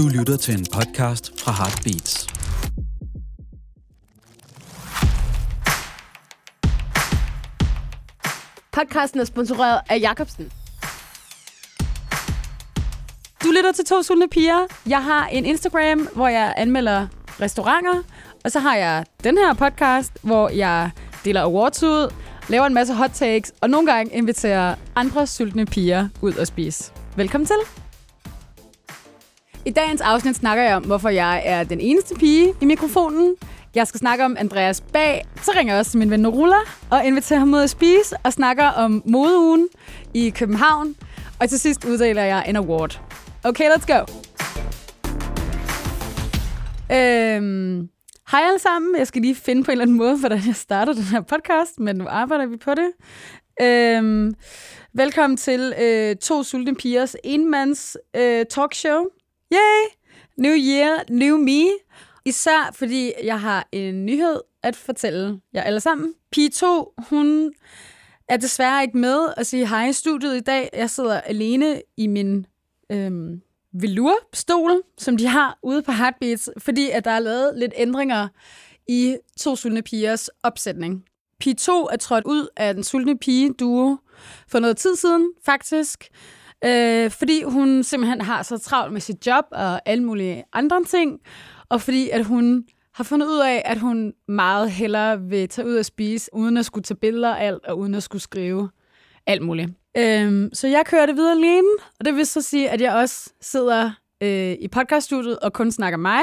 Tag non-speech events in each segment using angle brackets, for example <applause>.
Du lytter til en podcast fra Heartbeats. Podcasten er sponsoreret af Jacobsen. Du lytter til To Sultne Piger. Jeg har en Instagram, hvor jeg anmelder restauranter. Og så har jeg den her podcast, hvor jeg deler awards ud, laver en masse hot takes, og nogle gange inviterer andre sultne piger ud og spise. Velkommen til. I dagens afsnit snakker jeg om, hvorfor jeg er den eneste pige i mikrofonen. Jeg skal snakke om Andreas Bag. Så ringer jeg også til min ven Norula og inviterer ham ud at spise og snakker om modeugen i København. Og til sidst uddeler jeg en award. Okay, let's go. Øhm, hej alle sammen. Jeg skal lige finde på en eller anden måde, hvordan jeg starter den her podcast, men nu arbejder vi på det. Øhm, velkommen til øh, To Sultne Pigers enmands øh, talkshow. Yay! New year, new me. Især fordi jeg har en nyhed at fortælle jer alle sammen. Pige 2, hun er desværre ikke med at sige hej i studiet i dag. Jeg sidder alene i min øhm, velourstol, som de har ude på Heartbeats, fordi at der er lavet lidt ændringer i To Sultne Pigers opsætning. Pige 2 er trådt ud af den sultne pige duo for noget tid siden, faktisk. Øh, fordi hun simpelthen har så travlt med sit job og alle mulige andre ting, og fordi at hun har fundet ud af, at hun meget hellere vil tage ud og spise, uden at skulle tage billeder af alt, og uden at skulle skrive alt muligt. Øhm, så jeg kører det videre alene, og det vil så sige, at jeg også sidder øh, i podcaststudiet og kun snakker mig.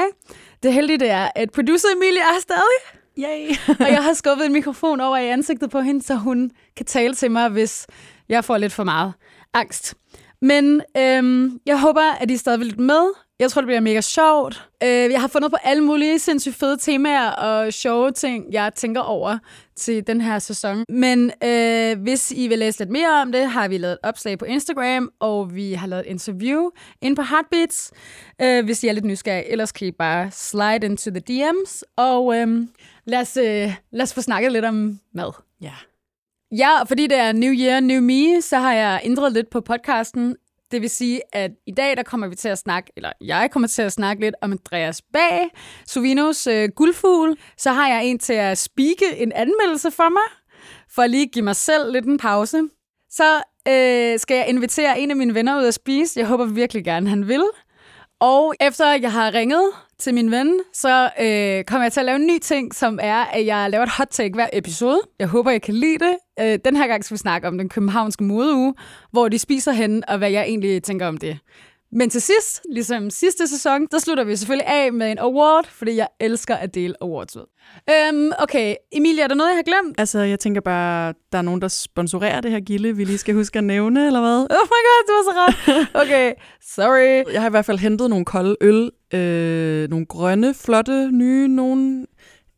Det heldige det er, at producer Emilie er stadig. Yay! <laughs> og jeg har skubbet en mikrofon over i ansigtet på hende, så hun kan tale til mig, hvis jeg får lidt for meget angst. Men øhm, jeg håber, at I stadig vil lytte med. Jeg tror, det bliver mega sjovt. Øh, jeg har fundet på alle mulige sindssygt fede temaer og sjove ting, jeg tænker over til den her sæson. Men øh, hvis I vil læse lidt mere om det, har vi lavet et opslag på Instagram, og vi har lavet et interview ind på Heartbeats, øh, hvis I er lidt nysgerrige. Ellers kan I bare slide into the DM's, og øh, lad, os, øh, lad os få snakket lidt om mad. Ja. Ja, og fordi det er New Year, New Me, så har jeg ændret lidt på podcasten. Det vil sige, at i dag der kommer vi til at snakke, eller jeg kommer til at snakke lidt om Andreas Bag, Sovinos øh, guldfugl. Så har jeg en til at spike en anmeldelse for mig, for at lige give mig selv lidt en pause. Så øh, skal jeg invitere en af mine venner ud at spise. Jeg håber virkelig gerne, han vil. Og efter jeg har ringet til min ven, så øh, kommer jeg til at lave en ny ting, som er, at jeg laver et hot take hver episode. Jeg håber, I kan lide det. Øh, den her gang skal vi snakke om den københavnske modeuge, hvor de spiser hen, og hvad jeg egentlig tænker om det. Men til sidst, ligesom sidste sæson, der slutter vi selvfølgelig af med en award, fordi jeg elsker at dele awards ud. Øhm, okay, Emilie, er der noget, jeg har glemt? Altså, jeg tænker bare, der er nogen, der sponsorerer det her gilde, vi lige skal huske at nævne, eller hvad? <laughs> Oh my god, du var så ret. Okay, sorry. Jeg har i hvert fald hentet nogle kolde øl, øh, nogle grønne, flotte, nye, nogle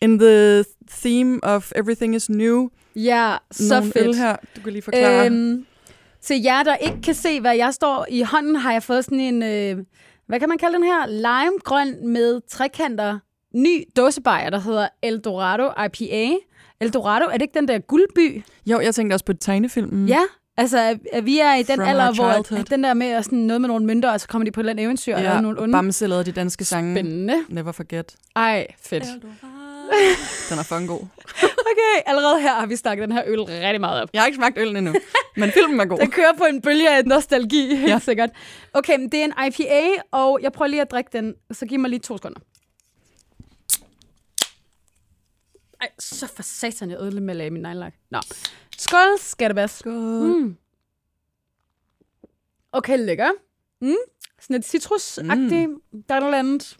in the theme of everything is new. Ja, så nogle fedt. her, du kan lige forklare. Øhm, til jer, der ikke kan se, hvad jeg står i hånden, har jeg fået sådan en, øh, hvad kan man kalde den her? Limegrøn med trekanter. Ny dåsebajer, der hedder Eldorado IPA. Eldorado, er det ikke den der guldby? Jo, jeg tænkte også på tegnefilmen. Ja, altså at, vi er i den From alder, hvor at, den der med at sådan noget med nogle mønter, og så kommer de på et eller andet eventyr, og laver nogle onde. Bamse lavede de danske sange. Spændende. Never forget. Ej, fedt. Den er fucking god. <laughs> Okay, allerede her har vi snakket den her øl rigtig meget op. Jeg har ikke smagt øllen endnu, men filmen er god. Den kører på en bølge af nostalgi, helt ja. Ja. sikkert. Okay, men det er en IPA, og jeg prøver lige at drikke den, så giv mig lige to sekunder. Ej, så for satan, jeg ødelagde med at lave min nejlak. Nå. Skål, skattebas. Skål. Mm. Okay, lækker. Mm. Sådan lidt citrusagtigt. Mm. Der er noget andet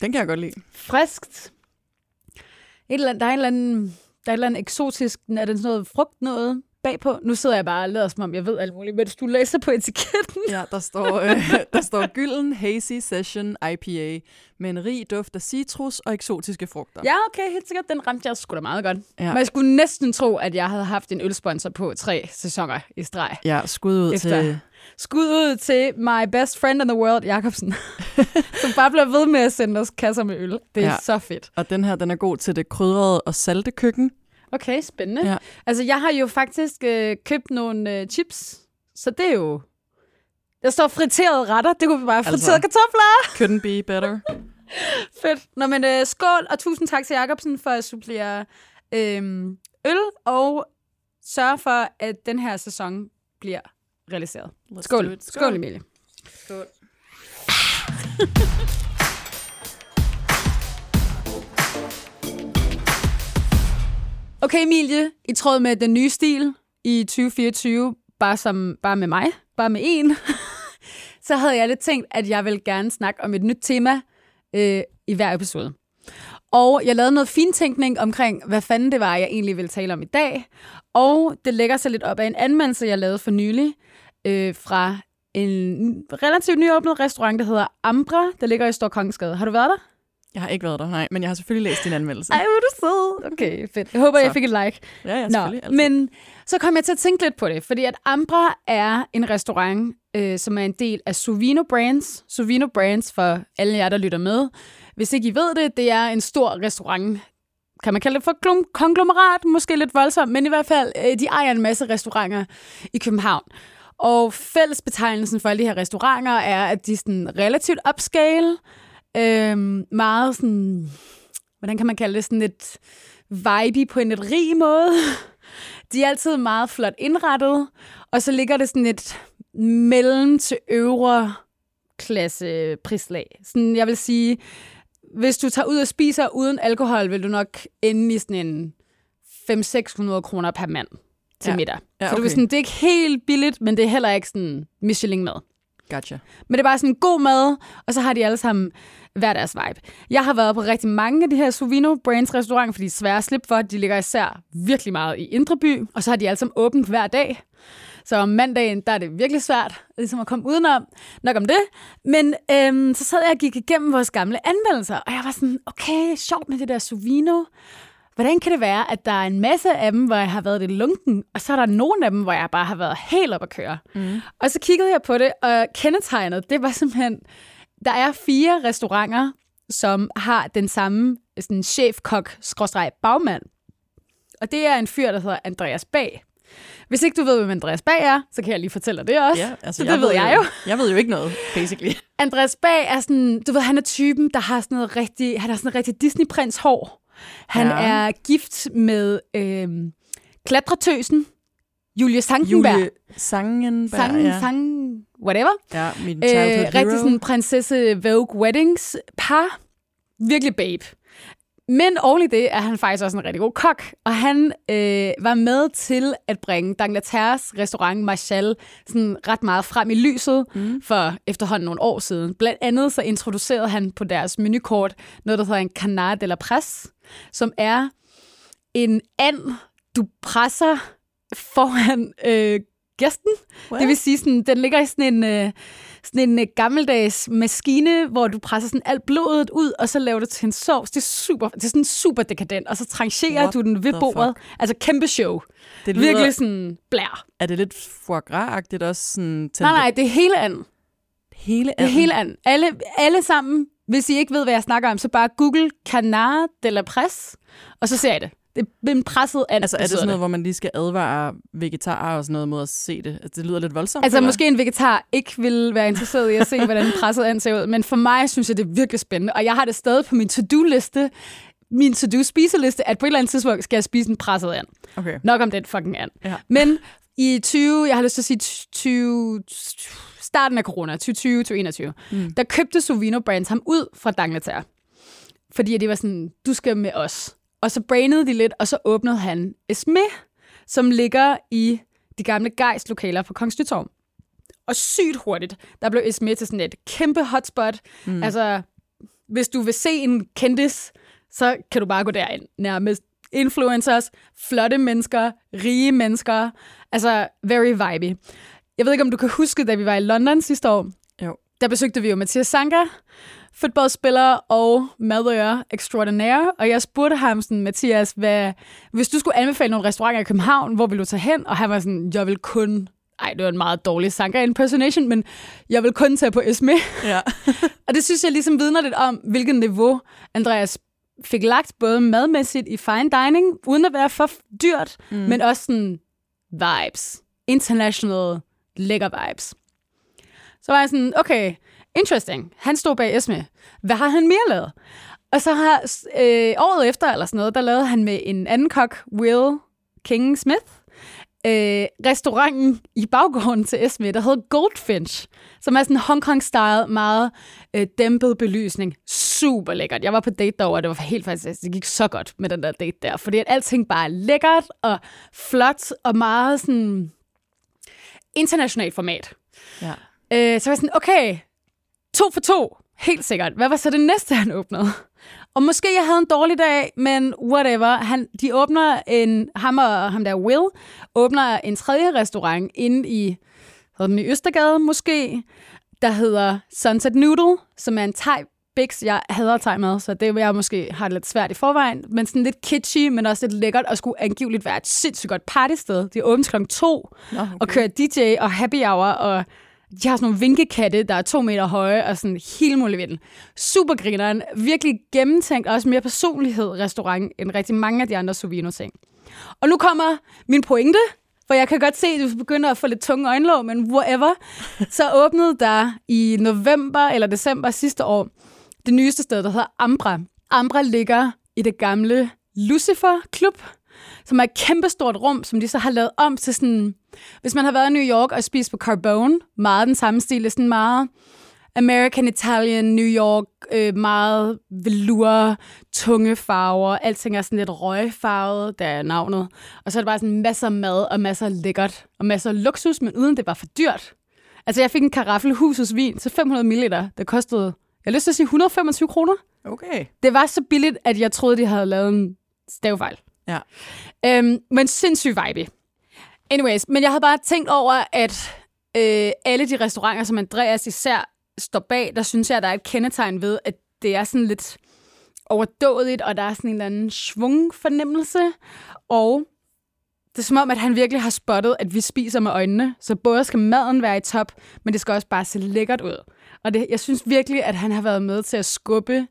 Den kan jeg godt lide. friskt. Et eller andet, der er en eller anden, der er et eller andet eksotisk. Er det sådan noget frugt noget bagpå? Nu sidder jeg bare og lader som om, jeg ved alt muligt, mens du læser på etiketten. Ja, der står, øh, der står Gylden Hazy Session IPA med en rig duft af citrus og eksotiske frugter. Ja, okay, helt sikkert. Den ramte jeg sgu da meget godt. Ja. Men jeg skulle næsten tro, at jeg havde haft en ølsponsor på tre sæsoner i streg. Ja, skud ud Efter- til... Skud ud til my best friend in the world, Jacobsen, <laughs> som bare bliver ved med at sende os kasser med øl. Det er. Ja. så fedt. Og den her, den er god til det krydrede og salte køkken. Okay, spændende. Ja. Altså, jeg har jo faktisk øh, købt nogle øh, chips, så det er jo Der står friterede retter. Det kunne vi bare Altså. friterede kartofler. <laughs> Couldn't be better. Fedt. Nå, men øh, skål, og tusind tak til Jacobsen for at supplere øh, øl, og sørge for, at den her sæson bliver realiseret. Let's Skål. Skål, Skål Emilie. Skål. Okay, Emilie, i tråd med den nye stil i 2024, bare, som, bare med mig, bare med en, <laughs> så havde jeg lidt tænkt, at jeg vil gerne snakke om et nyt tema øh, i hver episode. Og jeg lavede noget fintænkning omkring, hvad fanden det var, jeg egentlig ville tale om i dag. Og det lægger sig lidt op af en anmeldelse, jeg lavede for nylig, øh, fra en relativt nyåbnet restaurant, der hedder Ambra, der ligger i Storkongensgade. Har du været der? Jeg har ikke været der, nej, men jeg har selvfølgelig læst din anmeldelse. Ej, hvor du sød. Okay, fedt. Jeg håber, Så. jeg fik et like. Ja, ja, Nå, selvfølgelig. altid. men så kom jeg til at tænke lidt på det, fordi at Ambra er en restaurant, øh, som er en del af Sovino Brands. Sovino Brands, for alle jer, der lytter med. Hvis ikke I ved det, det er en stor restaurant. Kan man kalde det for klum- konglomerat? Måske lidt voldsomt, men i hvert fald, øh, de ejer en masse restauranter i København. Og fællesbetegnelsen for alle de her restauranter er, at de er sådan relativt upscale, øh, meget sådan, hvordan kan man kalde det, sådan lidt vibe på en lidt rig måde. <laughs> De er altid meget flot indrettet, og så ligger det sådan et mellem til øvre klasse prislag. Sådan, jeg vil sige, hvis du tager ud og spiser uden alkohol, vil du nok ende i sådan en 500-600 kroner per mand til Ja. middag. Ja, Så du okay. vil sådan, det er ikke helt billigt, men det er heller ikke sådan Michelin-mad. Gotcha. Men det er bare sådan god mad, og så har de alle sammen hver deres vibe. Jeg har været på rigtig mange af de her Sovino Brands restauranter, fordi de er svære at slippe for. De ligger især virkelig meget i Indre By, og så har de alle sammen åbent hver dag. Så om mandagen, der er det virkelig svært ligesom at komme udenom. Nok om det. Men øhm, så sad jeg og gik igennem vores gamle anmeldelser, og jeg var sådan, okay, sjovt med det der Sovino. Hvordan kan det være, at der er en masse af dem, hvor jeg har været lidt lunken, og så er der nogle af dem, hvor jeg bare har været helt op at køre. Mm. Og så kiggede jeg på det, og kendetegnet, det var simpelthen, der er fire restauranter, som har den samme sådan chefkok bagmand. Og det er en fyr, der hedder Andreas Bag. Hvis ikke du ved, hvem Andreas Bag er, så kan jeg lige fortælle dig det også. Ja, altså, så det ved jeg jo. Jeg ved jo ikke noget, basically. Andreas Bag er sådan, du ved, han er typen, der har sådan noget rigtig, han har sådan noget rigtig Disney-prins hår. Han Ja. er gift med øh, klatretøsen, Julie Sankenberg. Julie Sangenberg, Sang, ja. sang, whatever. ja, min Øh, childhood hero. rigtig sådan prinsesse Vogue Weddings par. Virkelig babe. Men oven i det er han faktisk også en rigtig god kok, og han øh, var med til at bringe D'Angleterres restaurant Marshall sådan ret meget frem i lyset mm. for efterhånden nogle år siden. Blandt andet så introducerede han på deres menukort noget, der hedder en canard de la presse, som er en and, du presser foran øh, gæsten. What? Det vil sige, sådan, den ligger i sådan en, øh, sådan en øh, gammeldags maskine, hvor du presser sådan alt blodet ud, og så laver du til en sovs. Det er, super, det er sådan super dekadent, og så trancherer What du den ved bordet. Altså kæmpe show. det lyder, Virkelig sådan blær. Er det lidt foie gras-agtigt også? Sådan, Nej, nej, det er hele anden. Hele Det er hele anden. Alle, alle sammen, hvis I ikke ved, hvad jeg snakker om, så bare google Canard de la Presse, og så ser I det. Det er en presset and. Altså er det sådan noget, hvor man lige skal advare vegetarer og sådan noget mod at se det? Altså, det lyder lidt voldsomt. Altså eller? måske en vegetar ikke vil være interesseret i at se, hvordan en presset and ser ud, men for mig synes jeg, det er virkelig spændende, og jeg har det stadig på min to-do-liste, min to-do-spiseliste, at på et eller andet tidspunkt skal jeg spise en presset and. Okay. Nok om den fucking and. Ja. Men i 20, jeg har lyst til at sige 20, starten af corona, 2020-2021, mm. der købte Sovino Brands ham ud fra Dangleterre. Fordi det var sådan, du skal med os. Og så brainede de lidt, og så åbnede han Esme, som ligger i de gamle Geist lokaler på Kongens Nytorv. Og sygt hurtigt, der blev Esme til sådan et kæmpe hotspot. Mm. Altså, hvis du vil se en kendis, så kan du bare gå derind. Nærmest influencers, flotte mennesker, rige mennesker. Altså, very vibey. Jeg ved ikke, om du kan huske, da vi var i London sidste år, Jo. der besøgte vi jo Mathias Sanka, fodboldspiller og madører extraordinaire, og jeg spurgte ham sådan, Mathias, hvad, hvis du skulle anbefale nogle restauranter i København, hvor vil du tage hen? Og han var sådan, jeg vil kun, ej, det var en meget dårlig Sanka impersonation, men jeg vil kun tage på Esme. Ja. <laughs> Og det synes jeg ligesom vidner lidt om, hvilket niveau Andreas fik lagt både madmæssigt i fine dining, uden at være for dyrt, mm. men også sådan vibes. International lækker vibes. Så var jeg sådan, okay, interesting. Han stod bag Esme. Hvad har han mere lavet? Og så har øh, året efter, eller sådan noget, der lavede han med en anden kok, Will King Smith, øh, restauranten i baggården til Esme, der hedder Goldfinch, som er sådan Hong Kong-style, meget øh, dæmpet belysning. Super lækkert. Jeg var på date derovre, og det var helt fantastisk. Det gik så godt med den der date der, fordi at alting bare er lækkert og flot og meget sådan internationalt format. Ja. Øh, så var jeg sådan, okay, to for to, helt sikkert. Hvad var så det næste, han åbnede? Og måske jeg havde en dårlig dag, men whatever. Han, de åbner en, ham og ham der Will, åbner en tredje restaurant inde i, hedder den i Østergade måske, der hedder Sunset Noodle, som er en thai Bix, jeg hader thai mad, så det vil jeg måske have lidt svært i forvejen, men sådan lidt kitschy, men også lidt lækkert, og skulle angiveligt være et sindssygt godt partysted. De åbner kl. 2 Nå, okay. og kører DJ og happy hour, og de har sådan nogle vinkekatte, der er to meter høje, og sådan helt muligt Super grineren, virkelig gennemtænkt, og også mere personlighed restaurant, end rigtig mange af de andre Sovino-ting. Og nu kommer min pointe, for jeg kan godt se, at du begynder at få lidt tunge øjenlåg, men whatever. Så åbnede der i november eller december sidste år det nyeste sted, der hedder Ambra. Ambra ligger i det gamle Lucifer Klub, som er et kæmpestort rum, som de så har lavet om til sådan... Hvis man har været i New York og spist på Carbone, meget den samme stil, sådan meget American Italian, New York, øh, meget velour, tunge farver, alting er sådan lidt røgfarvet, der er navnet. Og så er det bare sådan masser af mad og masser af lækkert og masser af luksus, men uden det var for dyrt. Altså jeg fik en karaffel husets til 500 ml, der kostede, jeg har lyst til at sige 125 kroner. Okay. Det var så billigt, at jeg troede, de havde lavet en stavefejl. Ja. Øhm, men sindssygt vibe. Anyways, men jeg havde bare tænkt over, at øh, alle de restauranter, som Andreas især står bag, der synes jeg, at der er et kendetegn ved, at det er sådan lidt overdådigt, og der er sådan en eller anden svung-fornemmelse. Og det er som om, at han virkelig har spottet, at vi spiser med øjnene. Så både skal maden være i top, men det skal også bare se lækkert ud. Og det, jeg synes virkelig, at han har været med til at skubbe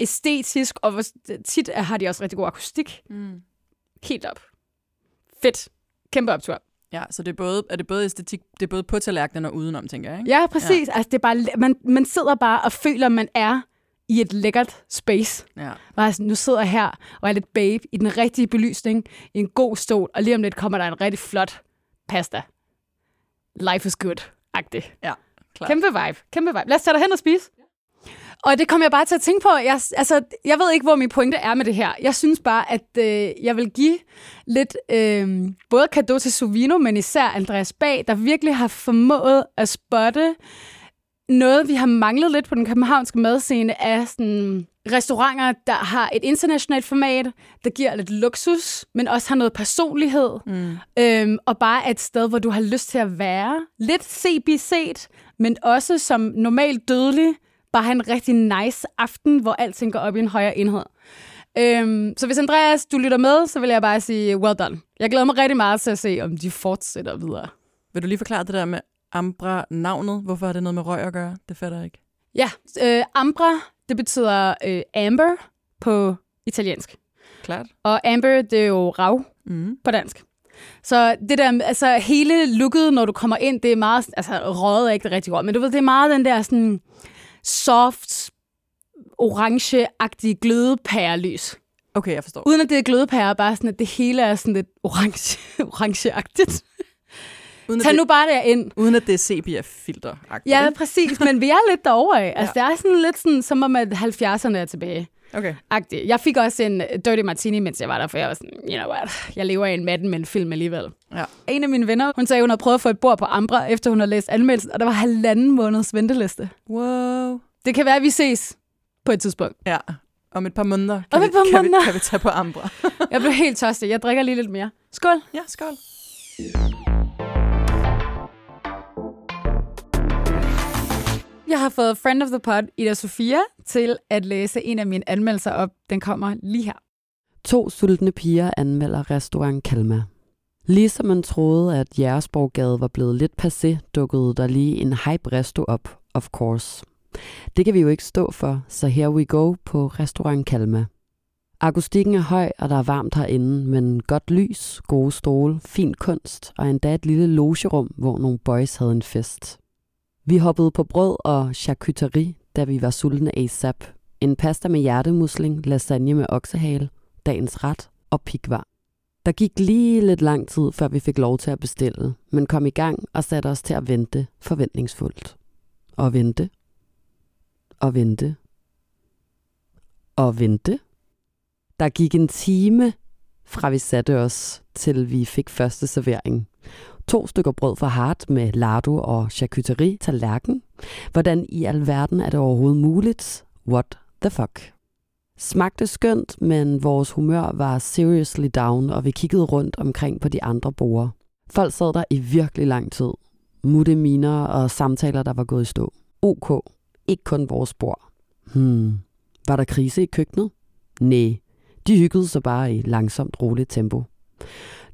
æstetisk, og tit har de også rigtig god akustik. Mm. Helt op. Fedt. Kæmpe optur. Ja, så det er både, er det både æstetik, det er både på tallerkenen og udenom, tænker jeg, ikke? Ja, præcis. Ja. Altså, det er bare, man, man sidder bare og føler, man er i et lækkert space. Ja. Bare sådan, nu sidder jeg her og er lidt babe i den rigtige belysning, i en god stol, og lige om lidt kommer der en rigtig flot pasta. Life is good-agtig. Ja, klart. Kæmpe vibe. Kæmpe vibe. Lad os tage dig hen og spise. Og det kom jeg bare til at tænke på. Jeg, altså, jeg ved ikke, hvor min pointe er med det her. Jeg synes bare, at øh, jeg vil give lidt øh, både kado til Sovino, men især Andreas Bag, der virkelig har formået at spotte noget, vi har manglet lidt på den københavnske madscene, er sådan restauranter, der har et internationalt format, der giver lidt luksus, men også har noget personlighed, mm. øhm, og bare er et sted, hvor du har lyst til at være. Lidt CBC't, men også som normalt dødelig, bare have en rigtig nice aften, hvor alting går op i en højere enhed. Øhm, så hvis Andreas, du lytter med, så vil jeg bare sige, well done. Jeg glæder mig rigtig meget til at se, om de fortsætter videre. Vil du lige forklare det der med Ambra-navnet? Hvorfor har det noget med røg at gøre? Det fatter jeg ikke. Ja, øh, Ambra, det betyder øh, amber på italiensk. Klart. Og amber, det er jo rav mm. på dansk. Så det der, altså hele looket, når du kommer ind, det er meget, altså røget er ikke det rigtige ord, men du ved, det er meget den der sådan soft, orange-agtige glødepærelys. Okay, jeg forstår. Uden at det er glødepærer, bare sådan, at det hele er sådan lidt orange, <laughs> orangeagtigt. Uden Tag det, nu bare der ind. Uden at det er sepia-filter Ja, præcis, men vi er lidt derovre af. Altså, ja. det er sådan lidt sådan, som om at 70'erne er tilbage. Okay. Agtigt. Jeg fik også en Dirty Martini, mens jeg var der, for jeg var sådan, you know what, jeg lever i en Madden med en film alligevel. Ja. En af mine venner, hun sagde, hun havde prøvet at få et bord på Ambra, efter hun havde læst anmeldelsen, og der var halvanden måneds venteliste. Wow. Det kan være, at vi ses på et tidspunkt. Ja, om et par måneder kan, om et par vi, kan, måneder. Vi, kan vi tage på Ambra. <laughs> jeg blev helt tørstig. Jeg drikker lige lidt mere. Skål. Ja, skål. Jeg har fået Friend of the Pod, Ida Sofia, til at læse en af mine anmeldelser op. Den kommer lige her. To sultne piger anmelder restaurant Kalma. Ligesom man troede, at Jægersborggade var blevet lidt passé, dukkede der lige en hype resto op, of course. Det kan vi jo ikke stå for, så here we go på restaurant Kalma. Akustikken er høj, og der er varmt herinde, men godt lys, gode stole, fin kunst og endda et lille logerum, hvor nogle boys havde en fest. Vi hoppede på brød og charcuterie, da vi var sultne ASAP. En pasta med hjertemusling, lasagne med oksehale, dagens ret og pikvar. Der gik lige lidt lang tid, før vi fik lov til at bestille, men kom i gang og satte os til at vente forventningsfuldt. Og vente. Og vente. Og vente. Der gik en time, fra vi satte os, til vi fik første servering. To stykker brød for Hart med lardo og charcuterie tallerken. Hvordan i alverden er det overhovedet muligt? What the fuck? Smagte skønt, men vores humør var seriously down, og vi kiggede rundt omkring på de andre borde. Folk sad der i virkelig lang tid. Mutte miner og samtaler, der var gået i stå. OK. Ikke kun vores bord. Hmm. Var der krise i køkkenet? Nej. De hyggede sig bare i langsomt roligt tempo.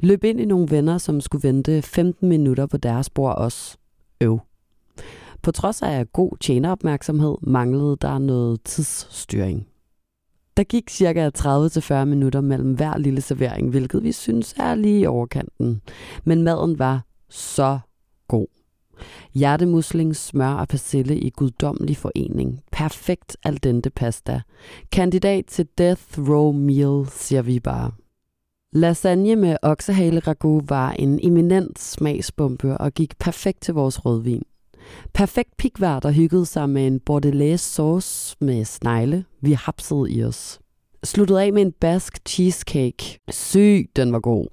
Løb ind i nogle venner, som skulle vente 15 minutter på deres bord også. Øv. På trods af god tjeneropmærksomhed manglede der noget tidsstyring. Der gik cirka 30-40 minutter mellem hver lille servering, hvilket vi synes er lige i overkanten. Men maden var så god. Hjertemusling, smør og persille i guddommelig forening. Perfekt al dente pasta. Kandidat til Death Row Meal, siger vi bare. Lasagne med oksehale ragu var en eminent smagsbombe og gik perfekt til vores rødvin. Perfekt pikvær, der hyggede sig med en bordelaise sauce med snegle. Vi hapsede i os. Sluttede af med en bask cheesecake. Syg, den var god.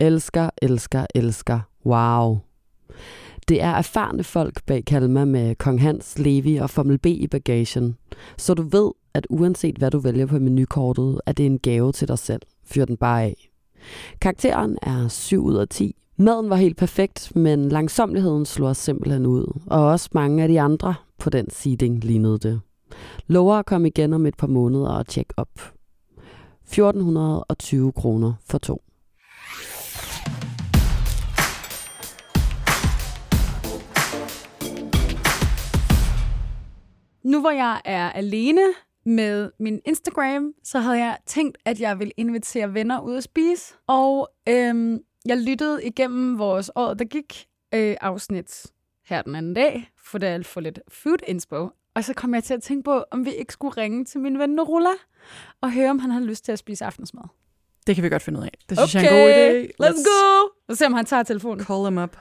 Elsker, elsker, elsker. Wow. Det er erfarne folk bag Kalma med Kong Hans, Levi og Formel B i bagagen. Så du ved, at uanset hvad du vælger på menukortet, er det en gave til dig selv. Fyr den bare af. Karakteren er 7 ud af 10. Maden var helt perfekt, men langsomligheden slog os simpelthen ud. Og også mange af de andre på den seating lignede det. Lover at komme igen om et par måneder og tjekke op. 1420 kroner for to. Nu hvor jeg er alene med min Instagram, så havde jeg tænkt, at jeg ville invitere venner ud at spise. Og øhm, jeg lyttede igennem vores år, der gik øh, afsnit her den anden dag, for at få lidt food inspo. Og så kom jeg til at tænke på, om vi ikke skulle ringe til min ven Norula og høre, om han har lyst til at spise aftensmad. Det kan vi godt finde ud af. Det synes okay, jeg er en god idé. Let's, let's go! Og se, om han tager telefonen. Call him up.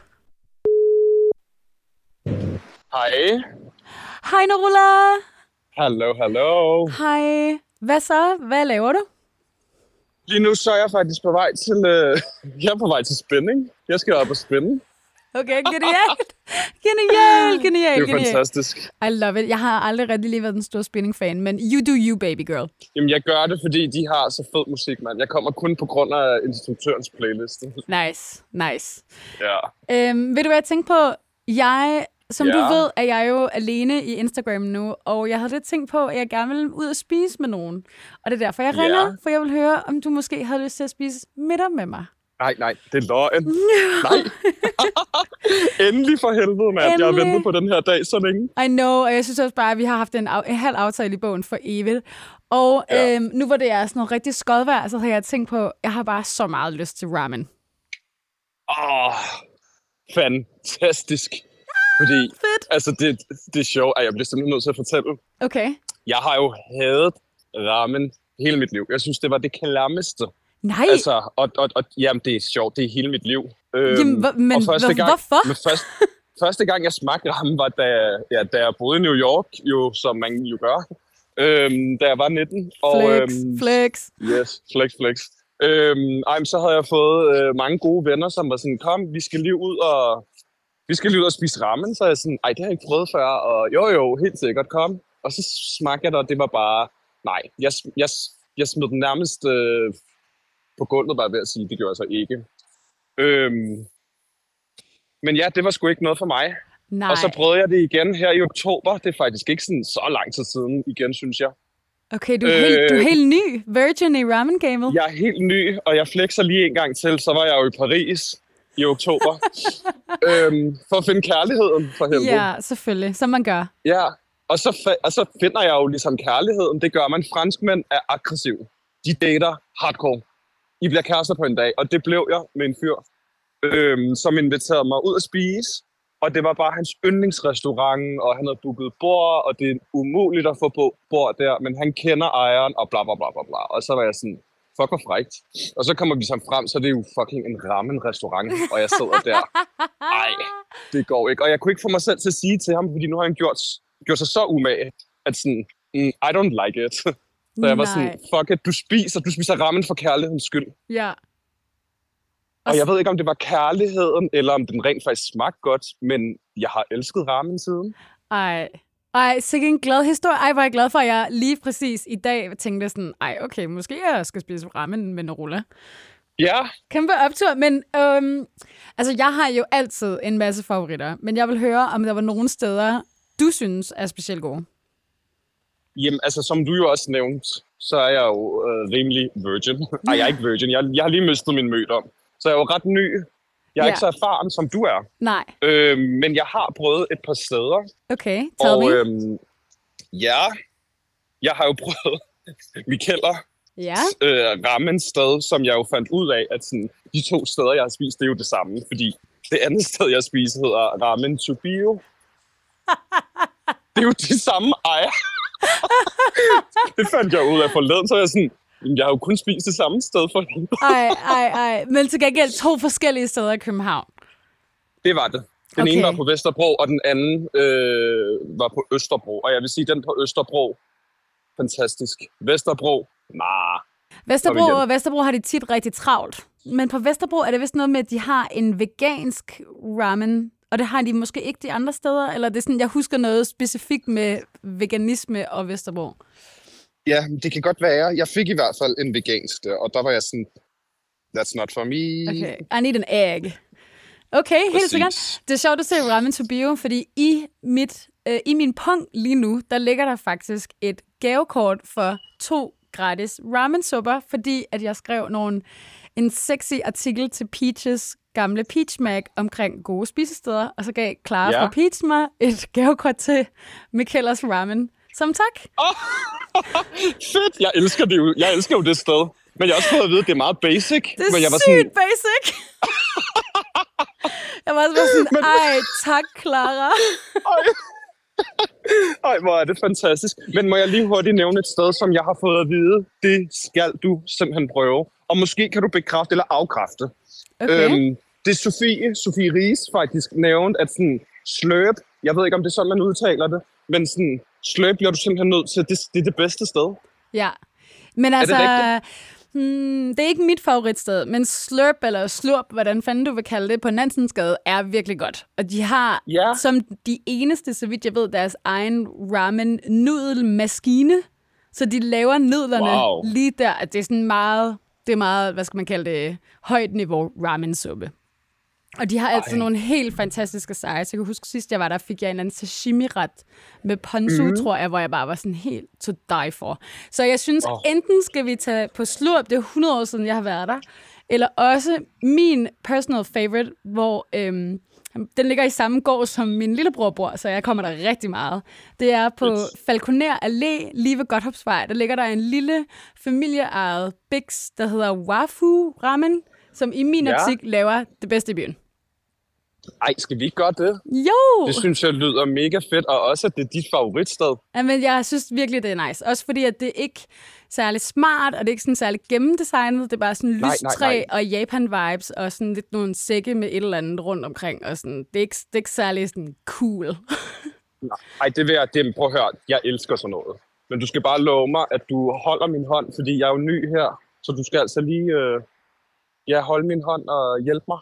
Hej. Hej Norula! Hallo, hallo. Hej. Hvad så? Hvad laver du? Lige nu så er jeg faktisk på vej til, øh, <laughs> jeg er på vej til spænding. Jeg skal op og spænde. Okay, genialt. Genialt, genialt, <laughs> Det er jo fantastisk. I love it. Jeg har aldrig rigtig lige været den store spinning-fan, men you do you, baby girl. Jamen, jeg gør det, fordi de har så fed musik, mand. Jeg kommer kun på grund af instruktørens playlist. Nice, nice. ja. Øhm, ved du hvad jeg tænkte på? Jeg, som Ja. du ved, er jeg jo alene i Instagram nu, og jeg havde lidt tænkt på, at jeg gerne vil ud og spise med nogen. Og det er derfor, jeg Ja. ringer, for jeg vil høre, om du måske havde lyst til at spise middag med mig. Nej, nej, det er løgn. <laughs> nej. <laughs> Endelig for helvede, mand. Jeg har Endelig. ventet på den her dag så længe. I know, og jeg synes også bare, at vi har haft en, af, en halv aftale i bogen for evigt. Og Ja. ja. øhm, nu hvor det er sådan noget rigtig skodvejr, så har jeg tænkt på, at jeg har bare så meget lyst til ramen. Åh, oh, fantastisk. Fordi, Fedt. altså, det, det er sjovt, at jeg bliver simpelthen nødt til at fortælle. Okay. Jeg har jo hadet ramen hele mit liv. Jeg synes, det var det klammeste. Nej, Altså, og, og, og jamen, det er sjovt. Det er hele mit liv. Øhm, Jamen, hvor- men og første gang, hvorfor? Men først, første gang, jeg smagte ramen, var da, ja, da jeg boede i New York, jo, som man jo gør, øhm, da jeg var 19. Og, flex, øhm, flex. Yes, flex, flex. Øhm, ej, så havde jeg fået øh, mange gode venner, som var sådan, kom, vi skal lige ud og vi skal lige ud og spise ramen. Så er jeg sådan, ej, det har jeg ikke prøvet før. Og jo, jo, helt sikkert, kom. Og så smagte jeg det, og det var bare, nej, jeg, jeg, jeg smed den nærmest øh, på gulvet, bare ved at sige, det gjorde jeg så ikke. Øhm, men ja, det var sgu ikke noget for mig. Nej. Og så prøvede jeg det igen her i oktober. Det er faktisk ikke sådan så lang tid siden igen, synes jeg. Okay, du er, helt, du er Øh, helt ny virgin i ramen-gamet. Jeg er helt ny, og jeg flexer lige en gang til. Så var jeg jo i Paris i oktober. <laughs> øhm, for at finde kærligheden, for helvede. Ja, selvfølgelig. Som man gør. ja. Og, så og så finder jeg jo ligesom kærligheden. Det gør man. Franskmænd er aggressive. De dater hardcore. I bliver kærester på en dag, og det blev jeg med en fyr, øhm, som inviterede mig ud at spise. Og det var bare hans yndlingsrestaurant, og han havde booket bord, og det er umuligt at få bo- bord der, men han kender ejeren, og bla bla bla bla bla. Og så var jeg sådan, fuck hvor frækt. Og så kommer vi så frem, så det er jo fucking en ramen restaurant, og jeg sidder der. Ej, det går ikke. Og jeg kunne ikke få mig selv til at sige til ham, fordi nu har han gjort, gjort sig så umage, at sådan, mm, I don't like it. <laughs> Så jeg var sådan, Nej. fuck it, du spiser, du spiser ramen for kærlighedens skyld. Ja. Og jeg ved ikke, om det var kærligheden, eller om den rent faktisk smagte godt, men jeg har elsket ramen siden. Ej. Ej, sikke en glad historie. Ej, er jeg glad for, at jeg lige præcis i dag tænkte sådan, ej, okay, måske jeg skal spise ramen med Norula. Ja, Kæmpe optur, men øhm, altså, jeg har jo altid en masse favoritter, men jeg vil høre, om der var nogle steder, du synes er specielt gode. jamen, altså som du jo også nævnte, så er jeg jo øh, rimelig virgin. Nej, jeg er ikke virgin. Jeg, jeg har lige mistet min mødom. Så jeg er jo ret ny. Jeg er Ja. ikke så erfaren, som du er. Nej. Øh, men jeg har prøvet et par steder. Okay, tell og me. øhm, ja, jeg har jo <laughs> prøvet Mikeller ja. øh, ramen sted, som jeg jo fandt ud af, at sådan, de to steder, jeg har spist, det er jo det samme. Fordi det andet sted, jeg spiser, hedder Ramen to Bio. <laughs> det er jo de samme ejer. <laughs> det fandt jeg ud af forleden, så jeg sådan, "Jamen, jeg har jo kun spist det samme sted for <laughs> Ej, ej, ej. Men til gengæld to forskellige steder i København. Det var det. Den Okay. ene var på Vesterbro, og den anden øh, var på Østerbro. Og jeg vil sige, den på Østerbro, fantastisk. Vesterbro, nah. Vesterbro og Vesterbro har de tit rigtig travlt. Men på Vesterbro er det vist noget med, at de har en vegansk ramen, og det har de måske ikke de andre steder, eller det er sådan, jeg husker noget specifikt med veganisme og Vesterbro. Ja, det kan godt være. Jeg fik i hvert fald en vegansk og der var jeg sådan, that's not for me. Okay, I need an egg. Okay, helt sikkert. Det er sjovt at se Ramen to Bio, fordi i, mit, øh, i min punkt lige nu, der ligger der faktisk et gavekort for to gratis ramen-supper, fordi at jeg skrev nogle, en sexy artikel til Peaches gamle Peach Mag omkring gode spisesteder, og så gav Clara Ja. fra Peach mig et gavekort til Michaelas Ramen. Som tak. <laughs> Fedt! Jeg elsker det jo. Jeg elsker jo det sted. Men jeg har også fået at vide, at det er meget basic. Det er men jeg var sygt sådan, basic. <laughs> jeg var også bare sådan, ej, tak, Clara. <laughs> Ej, hvor er det fantastisk. Men må jeg lige hurtigt nævne et sted, som jeg har fået at vide, det skal du simpelthen prøve. Og måske kan du bekræfte eller afkræfte. Okay. Øhm, det er Sofie, Sofie Ries faktisk nævnt, at sådan sløb, jeg ved ikke, om det er sådan, man udtaler det, men sådan, sløb bliver du simpelthen nødt til, det, det er det bedste sted. Ja. Men altså, det hmm, det er ikke mit favoritsted, men Slurp eller Slurp, hvordan fanden du vil kalde det, på Nansensgade, er virkelig godt. Og de har Ja. som de eneste, så vidt jeg ved, deres egen ramen nudelmaskine. Så de laver nudlerne Wow. lige der. At det er sådan meget, det er meget, hvad skal man kalde det, højt niveau ramen-suppe. Og de har altså Ej. nogle helt fantastiske seje. Så jeg kan huske, sidst jeg var der, fik jeg en anden sashimi-ret med ponzu, mm. tror jeg, hvor jeg bare var sådan helt to die for. Så jeg synes, oh. enten skal vi tage på slurp, det er 100 år siden, jeg har været der, eller også min personal favorite, hvor øhm, den ligger i samme gård, som min lillebror bor, så jeg kommer der rigtig meget. Det er på. Falconer Allé, lige ved Godthåbsvej. Der ligger der en lille familieejet Bix, der hedder Wafu Ramen, som i min Ja. optik laver det bedste i byen. Ej, skal vi ikke gøre det? Jo! Det synes jeg lyder mega fedt, og også, at det er dit favoritsted. Ja, men jeg synes virkelig, det er nice. Også fordi, at det er ikke særlig smart, og det er ikke sådan særlig gennemdesignet. Det er bare sådan Nej, lyst nej, træ nej. og Japan-vibes, og sådan lidt nogle sække med et eller andet rundt omkring. Og sådan. Det, er ikke, det er ikke særlig sådan cool. Ej, det vil jeg, det, prøv at høre, jeg elsker sådan noget. Men du skal bare love mig, at du holder min hånd, fordi jeg er jo ny her. Så du skal altså lige øh, ja, holde min hånd og hjælpe mig.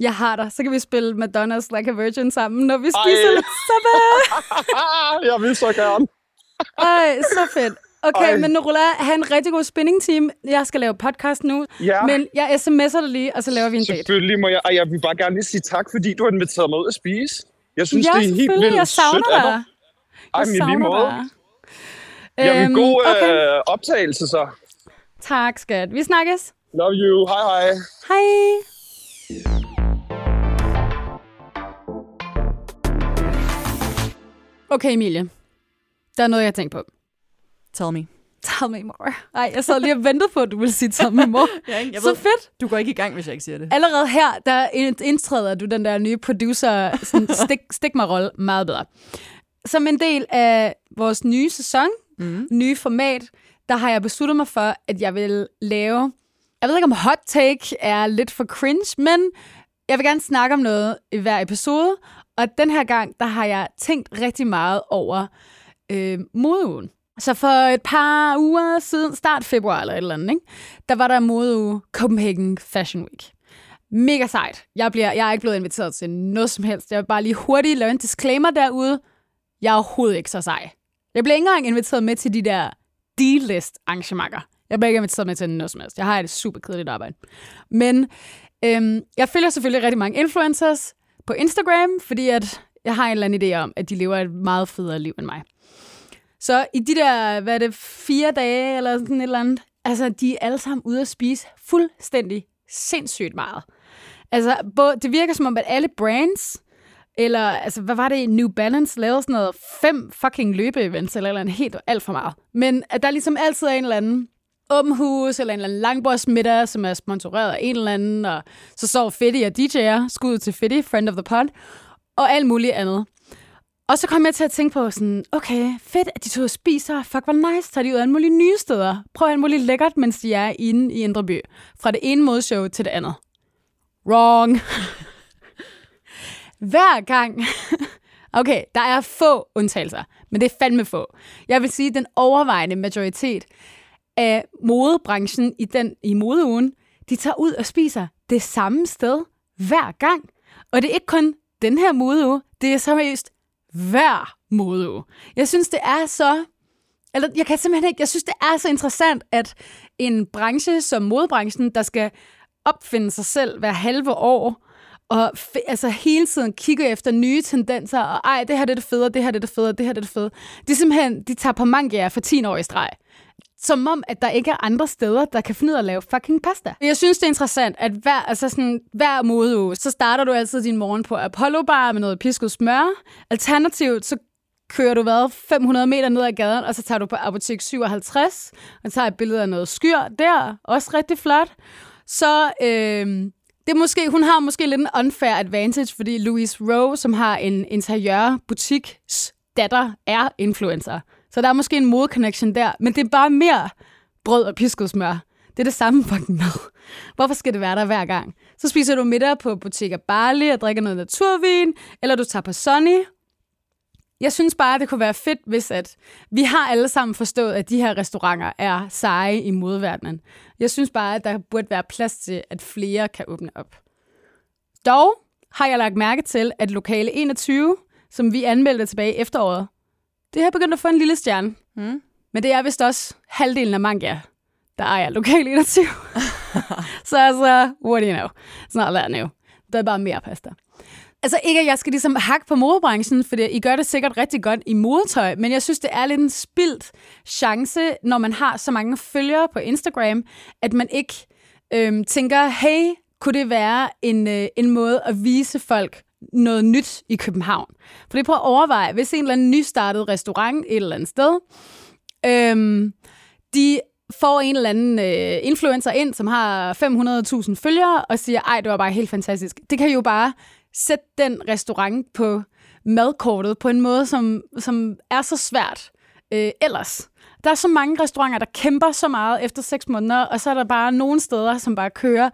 Jeg har dig. Så kan vi spille Madonna's Like a Virgin sammen, når vi spiser Ej. lidt suppe. <laughs> jeg vil så gerne. Ej, så fedt. Okay, Ej. Men Norola, have en rigtig god spinning team. Jeg skal lave podcast nu, Ja. men jeg sms'er dig lige, og så laver vi en date. Selvfølgelig må jeg, og jeg vil bare gerne lige sige tak, fordi du har inviteret mig ud at spise. Jeg synes, ja, det er helt vildt Jeg savner sødt af dig. dig. Ej, Jeg lige savner måde. dig. Jamen, Øhm, god okay. øh, optagelse så. Tak, skat. Vi snakkes. Love you. Hej, hej. Hej. Okay, Emilie. Der er noget, jeg har tænkt på. Tell me. Tell me more. Ej, jeg sad lige og ventede på, at du ville sige tell me more. <laughs> Ja, jeg Så ved, fedt. du går ikke i gang, hvis jeg ikke siger det. Allerede her, der indtræder du den der nye producer, sådan <laughs> stik, stik mig rolle meget bedre. Som en del af vores nye sæson, Mm. nye format, der har jeg besluttet mig for, at jeg vil lave... Jeg ved ikke, om hot take er lidt for cringe, men jeg vil gerne snakke om noget i hver episode. Og den her gang, der har jeg tænkt rigtig meget over øh, modeugen. Så for et par uger siden, start februar eller et eller andet, ikke? der var der modeuge Copenhagen Fashion Week. Mega sejt. Jeg, bliver, jeg er ikke blevet inviteret til noget som helst. Jeg vil bare lige hurtigt lave en disclaimer derude. Jeg er overhovedet ikke så sej. Jeg bliver ikke engang inviteret med til de der D-list arrangementer. Jeg bliver ikke inviteret med til noget som helst. Jeg har et super kedeligt arbejde. Men øhm, jeg følger selvfølgelig rigtig mange influencers på Instagram, fordi at jeg har en eller anden idé om, at de lever et meget federe liv end mig. Så i de der, hvad er det, fire dage eller sådan et eller andet, altså de er alle sammen ude at spise fuldstændig sindssygt meget. Altså, både, det virker som om, at alle brands, eller altså, hvad var det, New Balance lavede sådan noget, fem fucking løbeevents, eller, eller andet, helt alt for meget. Men at der ligesom altid er en eller anden åben hus, eller en eller anden langbordsmiddag, som er sponsoreret af en eller anden, og så så Fetty og DJ'er, skud til Fetty, friend of the pod, og alt muligt andet. Og så kom jeg til at tænke på sådan, okay, fedt, at de to spiser. Fuck, hvor nice. Tager de ud af alle mulige nye steder. Prøv alt muligt lækkert, mens de er inde i Indre By. Fra det ene modshow til det andet. Wrong. <laughs> Hver gang. <laughs> Okay, der er få undtagelser, men det er fandme få. Jeg vil sige, at den overvejende majoritet af modebranchen i, den, i modeugen, de tager ud og spiser det samme sted hver gang. Og det er ikke kun den her modeuge, det er seriøst hver modeuge. Jeg synes, det er så... Eller jeg kan simpelthen ikke... Jeg synes, det er så interessant, at en branche som modebranchen, der skal opfinde sig selv hver halve år, og f- altså hele tiden kigge efter nye tendenser, og ej, det her det er det federe, det her det er det federe, det her det er det federe. De simpelthen, de tager på mangia for 10 år i streg. Som om, at der ikke er andre steder, der kan finde ud af at lave fucking pasta. Jeg synes, det er interessant, at hver, altså sådan, hver modeuge, så starter du altid din morgen på Apollo Bar med noget pisket smør. Alternativt, så kører du hvad, 500 meter ned ad gaden, og så tager du på apotek 57, og tager et billede af noget skyr der, også rigtig flot. Så øh, det er måske, hun har måske lidt en unfair advantage, fordi Louise Rowe, som har en interiørbutik, datter er influencer. Så der er måske en mode-connection der, men det er bare mere brød og pisket smør. Det er det samme fucking mad. Hvorfor skal det være der hver gang? Så spiser du middag på Bottega Barley og drikker noget naturvin, eller du tager på Sunny. Jeg synes bare, at det kunne være fedt, hvis at vi har alle sammen forstået, at de her restauranter er seje i modverdenen. Jeg synes bare, at der burde være plads til, at flere kan åbne op. Dog har jeg lagt mærke til, at lokale 21, som vi anmeldte tilbage i efteråret, det har begyndt at få en lille stjerne. Mm. Men det er vist også halvdelen af Manga, der ejer lokal 21. <laughs> så altså, what do you know? Not that new. Der er bare mere pasta. Altså ikke, at jeg skal ligesom hakke på modebranchen, for I gør det sikkert rigtig godt i modetøj, men jeg synes, det er lidt en spildt chance, når man har så mange følgere på Instagram, at man ikke øhm, tænker, hey, kunne det være en, øh, en måde at vise folk noget nyt i København? For det prøv at overveje, hvis en eller anden nystartet restaurant et eller andet sted, øhm, de får en eller anden øh, influencer ind, som har 500.000 følgere, og siger, ej, det var bare helt fantastisk. Det kan jo bare sætte den restaurant på madkortet på en måde, som, som er så svært øh, ellers. Der er så mange restauranter, der kæmper så meget efter seks måneder, og så er der bare nogle steder, som bare kører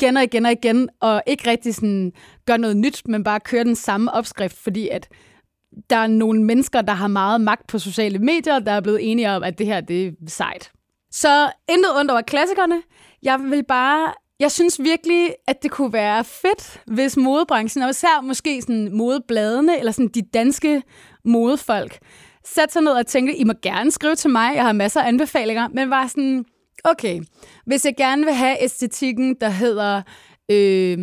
igen og igen og igen, og ikke rigtig sådan gør noget nyt, men bare kører den samme opskrift, fordi at der er nogle mennesker, der har meget magt på sociale medier, der er blevet enige om, at det her det er sejt. Så intet ondt over klassikerne. Jeg vil bare jeg synes virkelig, at det kunne være fedt, hvis modebranchen, og især måske sådan modebladene, eller sådan de danske modefolk, satte sig ned og tænkte, I må gerne skrive til mig, jeg har masser af anbefalinger, men var sådan, okay, hvis jeg gerne vil have æstetikken, der hedder øh,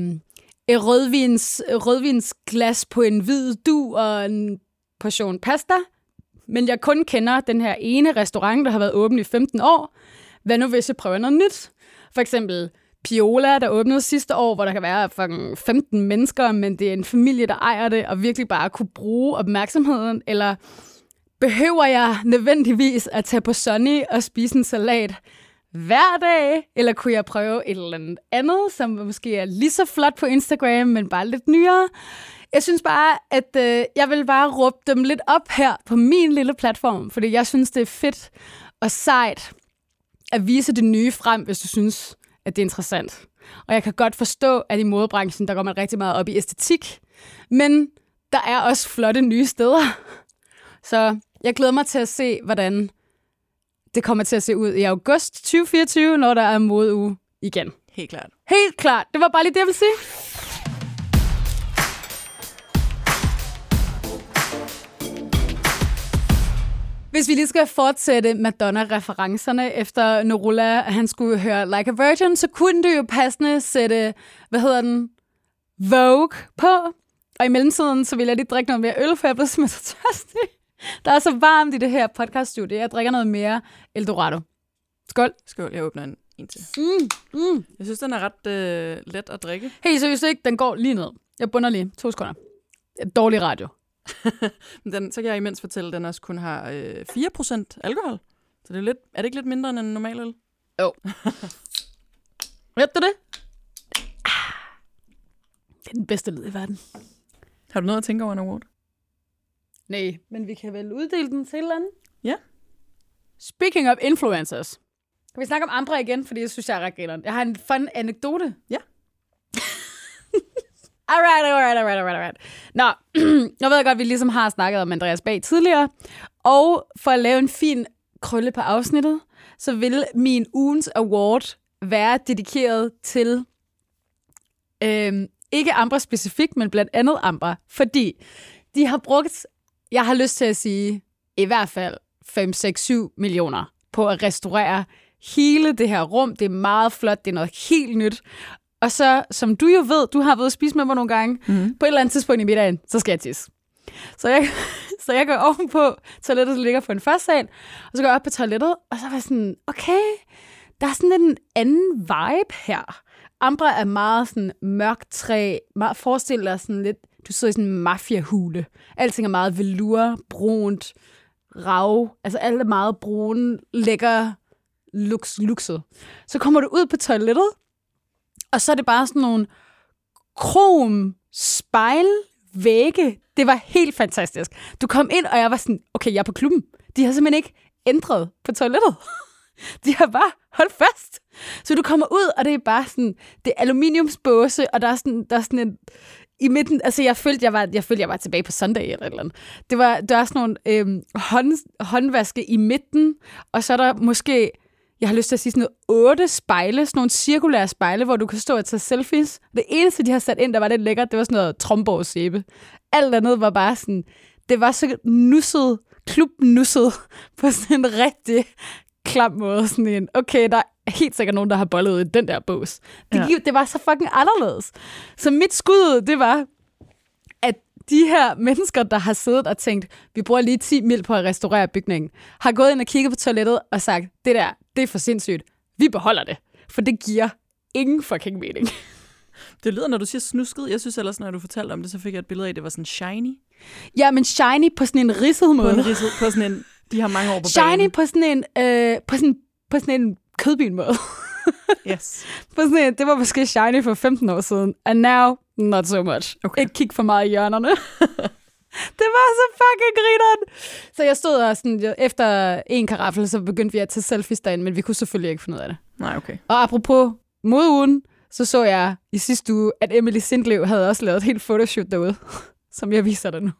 et rødvins, rødvinsglas på en hvid du og en portion pasta, men jeg kun kender den her ene restaurant, der har været åben i 15 år, hvad nu hvis jeg prøver noget nyt? For eksempel Piola, der åbnede sidste år, hvor der kan være fucking 15 mennesker, men det er en familie, der ejer det, og virkelig bare kunne bruge opmærksomheden, eller behøver jeg nødvendigvis at tage på Sunny og spise en salat hver dag? Eller kunne jeg prøve et eller andet andet, som måske er lige så flot på Instagram, men bare lidt nyere? Jeg synes bare, at øh, jeg vil bare råbe dem lidt op her på min lille platform, fordi jeg synes, det er fedt og sejt at vise det nye frem, hvis du synes, at det er interessant. Og jeg kan godt forstå, at i modebranchen, der går man rigtig meget op i æstetik, men der er også flotte nye steder. Så jeg glæder mig til at se, hvordan det kommer til at se ud i august 2024, når der er modeuge igen. Helt klart. Helt klart. Det var bare lige det, jeg ville sige. Hvis vi lige skal fortsætte Madonna-referencerne efter Norula, han skulle høre Like a Virgin, så kunne det jo passende sætte, hvad hedder den, Vogue på. Og i mellemtiden, så vil jeg lige drikke noget mere øl, for jeg simpelthen så tørstig. Der er så varmt i det her podcaststudie. Jeg drikker noget mere Eldorado. Skål. Skål, jeg åbner en, en til. Mm, mm. Jeg synes, den er ret øh, let at drikke. Helt seriøst ikke, den går lige ned. Jeg bunder lige. To sekunder. Dårlig radio. <laughs> Men den, så kan jeg imens fortælle, at den også kun har øh, 4% alkohol. Så det er, lidt, er det ikke lidt mindre end en normal øl? <laughs> Ved du det? Ah. Det er den bedste lyd i verden. Har du noget at tænke over en award? Nej, men vi kan vel uddele den til eller andet? Ja. Speaking of influencers. Kan vi snakke om andre igen, fordi jeg synes, jeg er ret grineren. Jeg har en fun anekdote. Ja. <laughs> alright, alright, alright, alright, alright. Nå, <clears throat> jeg ved godt, at vi ligesom har snakket om Andreas Bag tidligere. Og for at lave en fin krølle på afsnittet, så vil min ugens award være dedikeret til øhm, ikke Ambra specifikt, men blandt andet Ambra, fordi de har brugt, jeg har lyst til at sige, i hvert fald 5, 6, 7 millioner på at restaurere hele det her rum. Det er meget flot, det er noget helt nyt. Og så, som du jo ved, du har været at spise med mig nogle gange, mm. på et eller andet tidspunkt i middagen, så skal jeg tisse. Så jeg, <laughs> så jeg går ovenpå toilettet, der ligger på en første sal, og så går jeg op på toilettet, og så var jeg sådan, okay, der er sådan en anden vibe her. Ambra er meget sådan mørkt træ, meget, forestil dig sådan lidt, du sidder i sådan en mafiahule. Alting er meget velur, brunt, rav, altså alt er meget brun, lækker, lux, luxet. Så kommer du ud på toilettet, og så er det bare sådan nogle krom spejlvægge. Det var helt fantastisk. Du kom ind, og jeg var sådan, okay, jeg er på klubben. De har simpelthen ikke ændret på toilettet. <laughs> De har bare holdt fast. Så du kommer ud, og det er bare sådan, det er aluminiumsbåse, og der er sådan, der er sådan en, i midten, altså jeg følte, jeg var, jeg følte, jeg var tilbage på Sunday eller et eller andet. Det var, der er sådan nogle øhm, hånd, håndvaske i midten, og så er der måske, jeg har lyst til at sige sådan noget, otte spejle, sådan nogle cirkulære spejle, hvor du kan stå og tage selfies. Det eneste, de har sat ind, der var lidt lækkert, det var sådan noget Tromborg sæbe. Alt andet var bare sådan, det var så nusset, klubnusset, på sådan en rigtig klam måde. Sådan en, okay, der er helt sikkert nogen, der har bollet i den der bås. Det, Ja. det var så fucking anderledes. Så mit skud, det var, at de her mennesker, der har siddet og tænkt, vi bruger lige 10 mil på at restaurere bygningen, har gået ind og kigget på toilettet og sagt, det der, det er for sindssygt. Vi beholder det. For det giver ingen fucking mening. <laughs> Det lyder, når du siger snusket. Jeg synes ellers, når du fortalte om det, så fik jeg et billede af, at det var sådan shiny. Ja, men shiny på sådan en ridset På måde. en ridset, på sådan en, de har mange år på Shiny banen. på sådan en, øh, på sådan, på sådan en kødbil måde. Yes. <laughs> på sådan en, det var måske shiny for 15 år siden. And now, not so much. Okay. Ikke kig for meget i hjørnerne. <laughs> det var så fucking grineren. Så jeg stod og sådan, efter en karaffel, så begyndte vi at tage selfies derinde, men vi kunne selvfølgelig ikke finde ud af det. Nej, okay. Og apropos modeugen, så så jeg i sidste uge, at Emily Sindlev havde også lavet et helt photoshoot derude, <laughs> som jeg viser dig nu.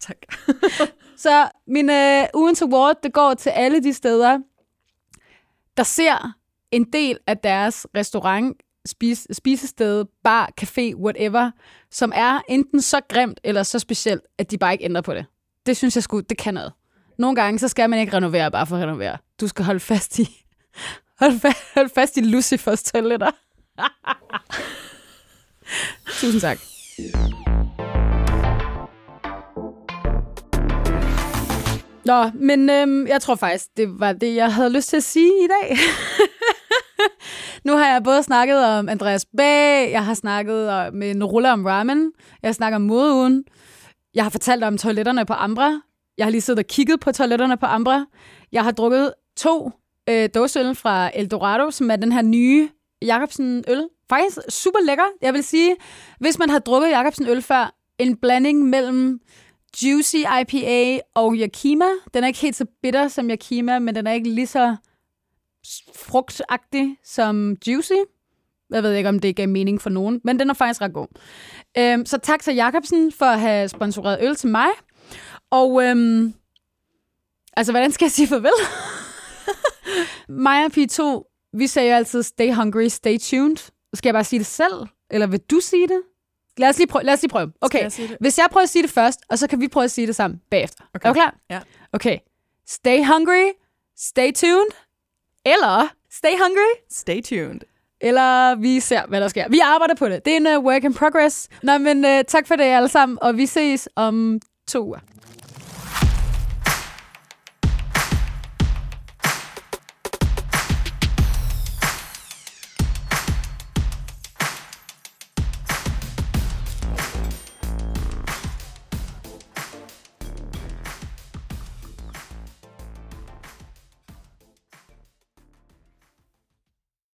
Tak. Så min øh, ugens award, det går til alle de steder, der ser en del af deres restaurant, spis, spisested, bar, café, whatever, som er enten så grimt eller så specielt, at de bare ikke ændrer på det. Det synes jeg sgu, det kan noget. Nogle gange, så skal man ikke renovere bare for at renovere. Du skal holde fast i, <laughs> holde, fa- holde fast i Lucifers toiletter. <laughs> Tusind tak. Nå, men øhm, jeg tror faktisk, det var det, jeg havde lyst til at sige i dag. <laughs> nu har jeg både snakket om Andreas Bag, jeg har snakket om- en Norulla om ramen, jeg snakker om modeugen, jeg har fortalt om toiletterne på Ambra, Jeg har lige siddet og kigget på toiletterne på Ambra. Jeg har drukket to øh, dåseøl fra Eldorado, som er den her nye Jacobsen øl. Faktisk super lækker. Jeg vil sige, hvis man har drukket Jacobsen øl før, en blanding mellem Juicy IPA og Yakima. Den er ikke helt så bitter som Yakima, men den er ikke lige så frugtagtig som Juicy. Jeg ved ikke, om det gav mening for nogen, men den er faktisk ret god. Øhm, så tak til Jacobsen for at have sponsoreret øl til mig. Og øhm, altså, hvordan skal jeg sige farvel? <laughs> mig og P2, vi sagde jo altid, stay hungry, stay tuned. Skal jeg bare sige det selv? Eller vil du sige det? Lad os lige prøve. Lad os lige prøve. Okay, jeg hvis jeg prøver at sige det først, og så kan vi prøve at sige det sammen bagefter. Okay. Er du klar? Ja. Okay. Stay hungry, stay tuned, eller stay hungry, Stay tuned. eller vi ser, hvad der sker. Vi arbejder på det. Det er en uh, work in progress. Nå, men uh, tak for det alle sammen, og vi ses om to uger.